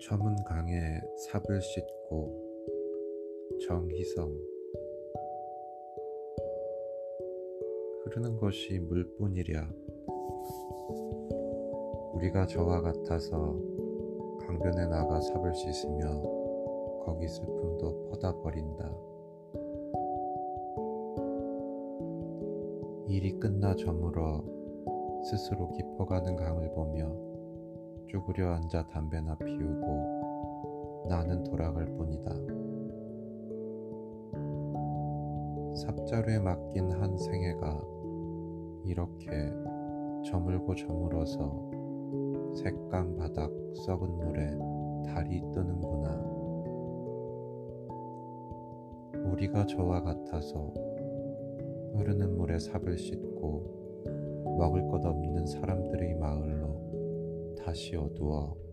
저문 강에 삽을 씻고 정희성 흐르는 것이 물뿐이랴 우리가 저와 같아서 강변에 나가 삽을 씻으며 거기 슬픔도 퍼다 버린다. 일이 끝나 저물어 스스로 깊어가는 강을 보며 쭈그려 앉아 담배나 피우고 나는 돌아갈 뿐이다. 삽자루에 맡긴 한 생애가 이렇게 저물고 저물어서 색강 바닥 썩은 물에 달이 뜨는구나. 우리가 저와 같아서 흐르는 물에 삽을 씻고 먹을 것 없는 사람들의 마을로 다시 어두워